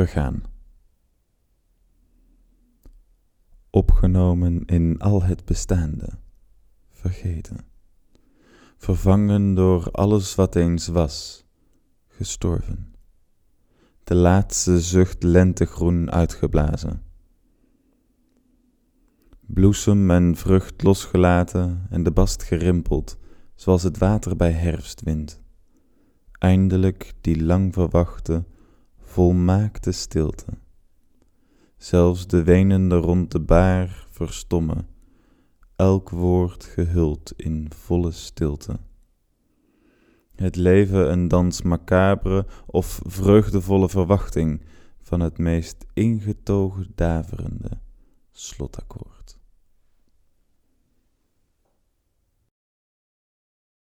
vergaan. Opgenomen in al het bestaande, vergeten, vervangen door alles wat eens was, gestorven. De laatste zucht lentegroen uitgeblazen. Bloesem en vrucht losgelaten en de bast gerimpeld, zoals het water bij herfstwind. Eindelijk die lang verwachte, volmaakte stilte. Zelfs de wenende rond de baar verstommen, elk woord gehuld in volle stilte. Het leven een dans macabre of vreugdevolle verwachting van het meest ingetogen daverende slotakkoord.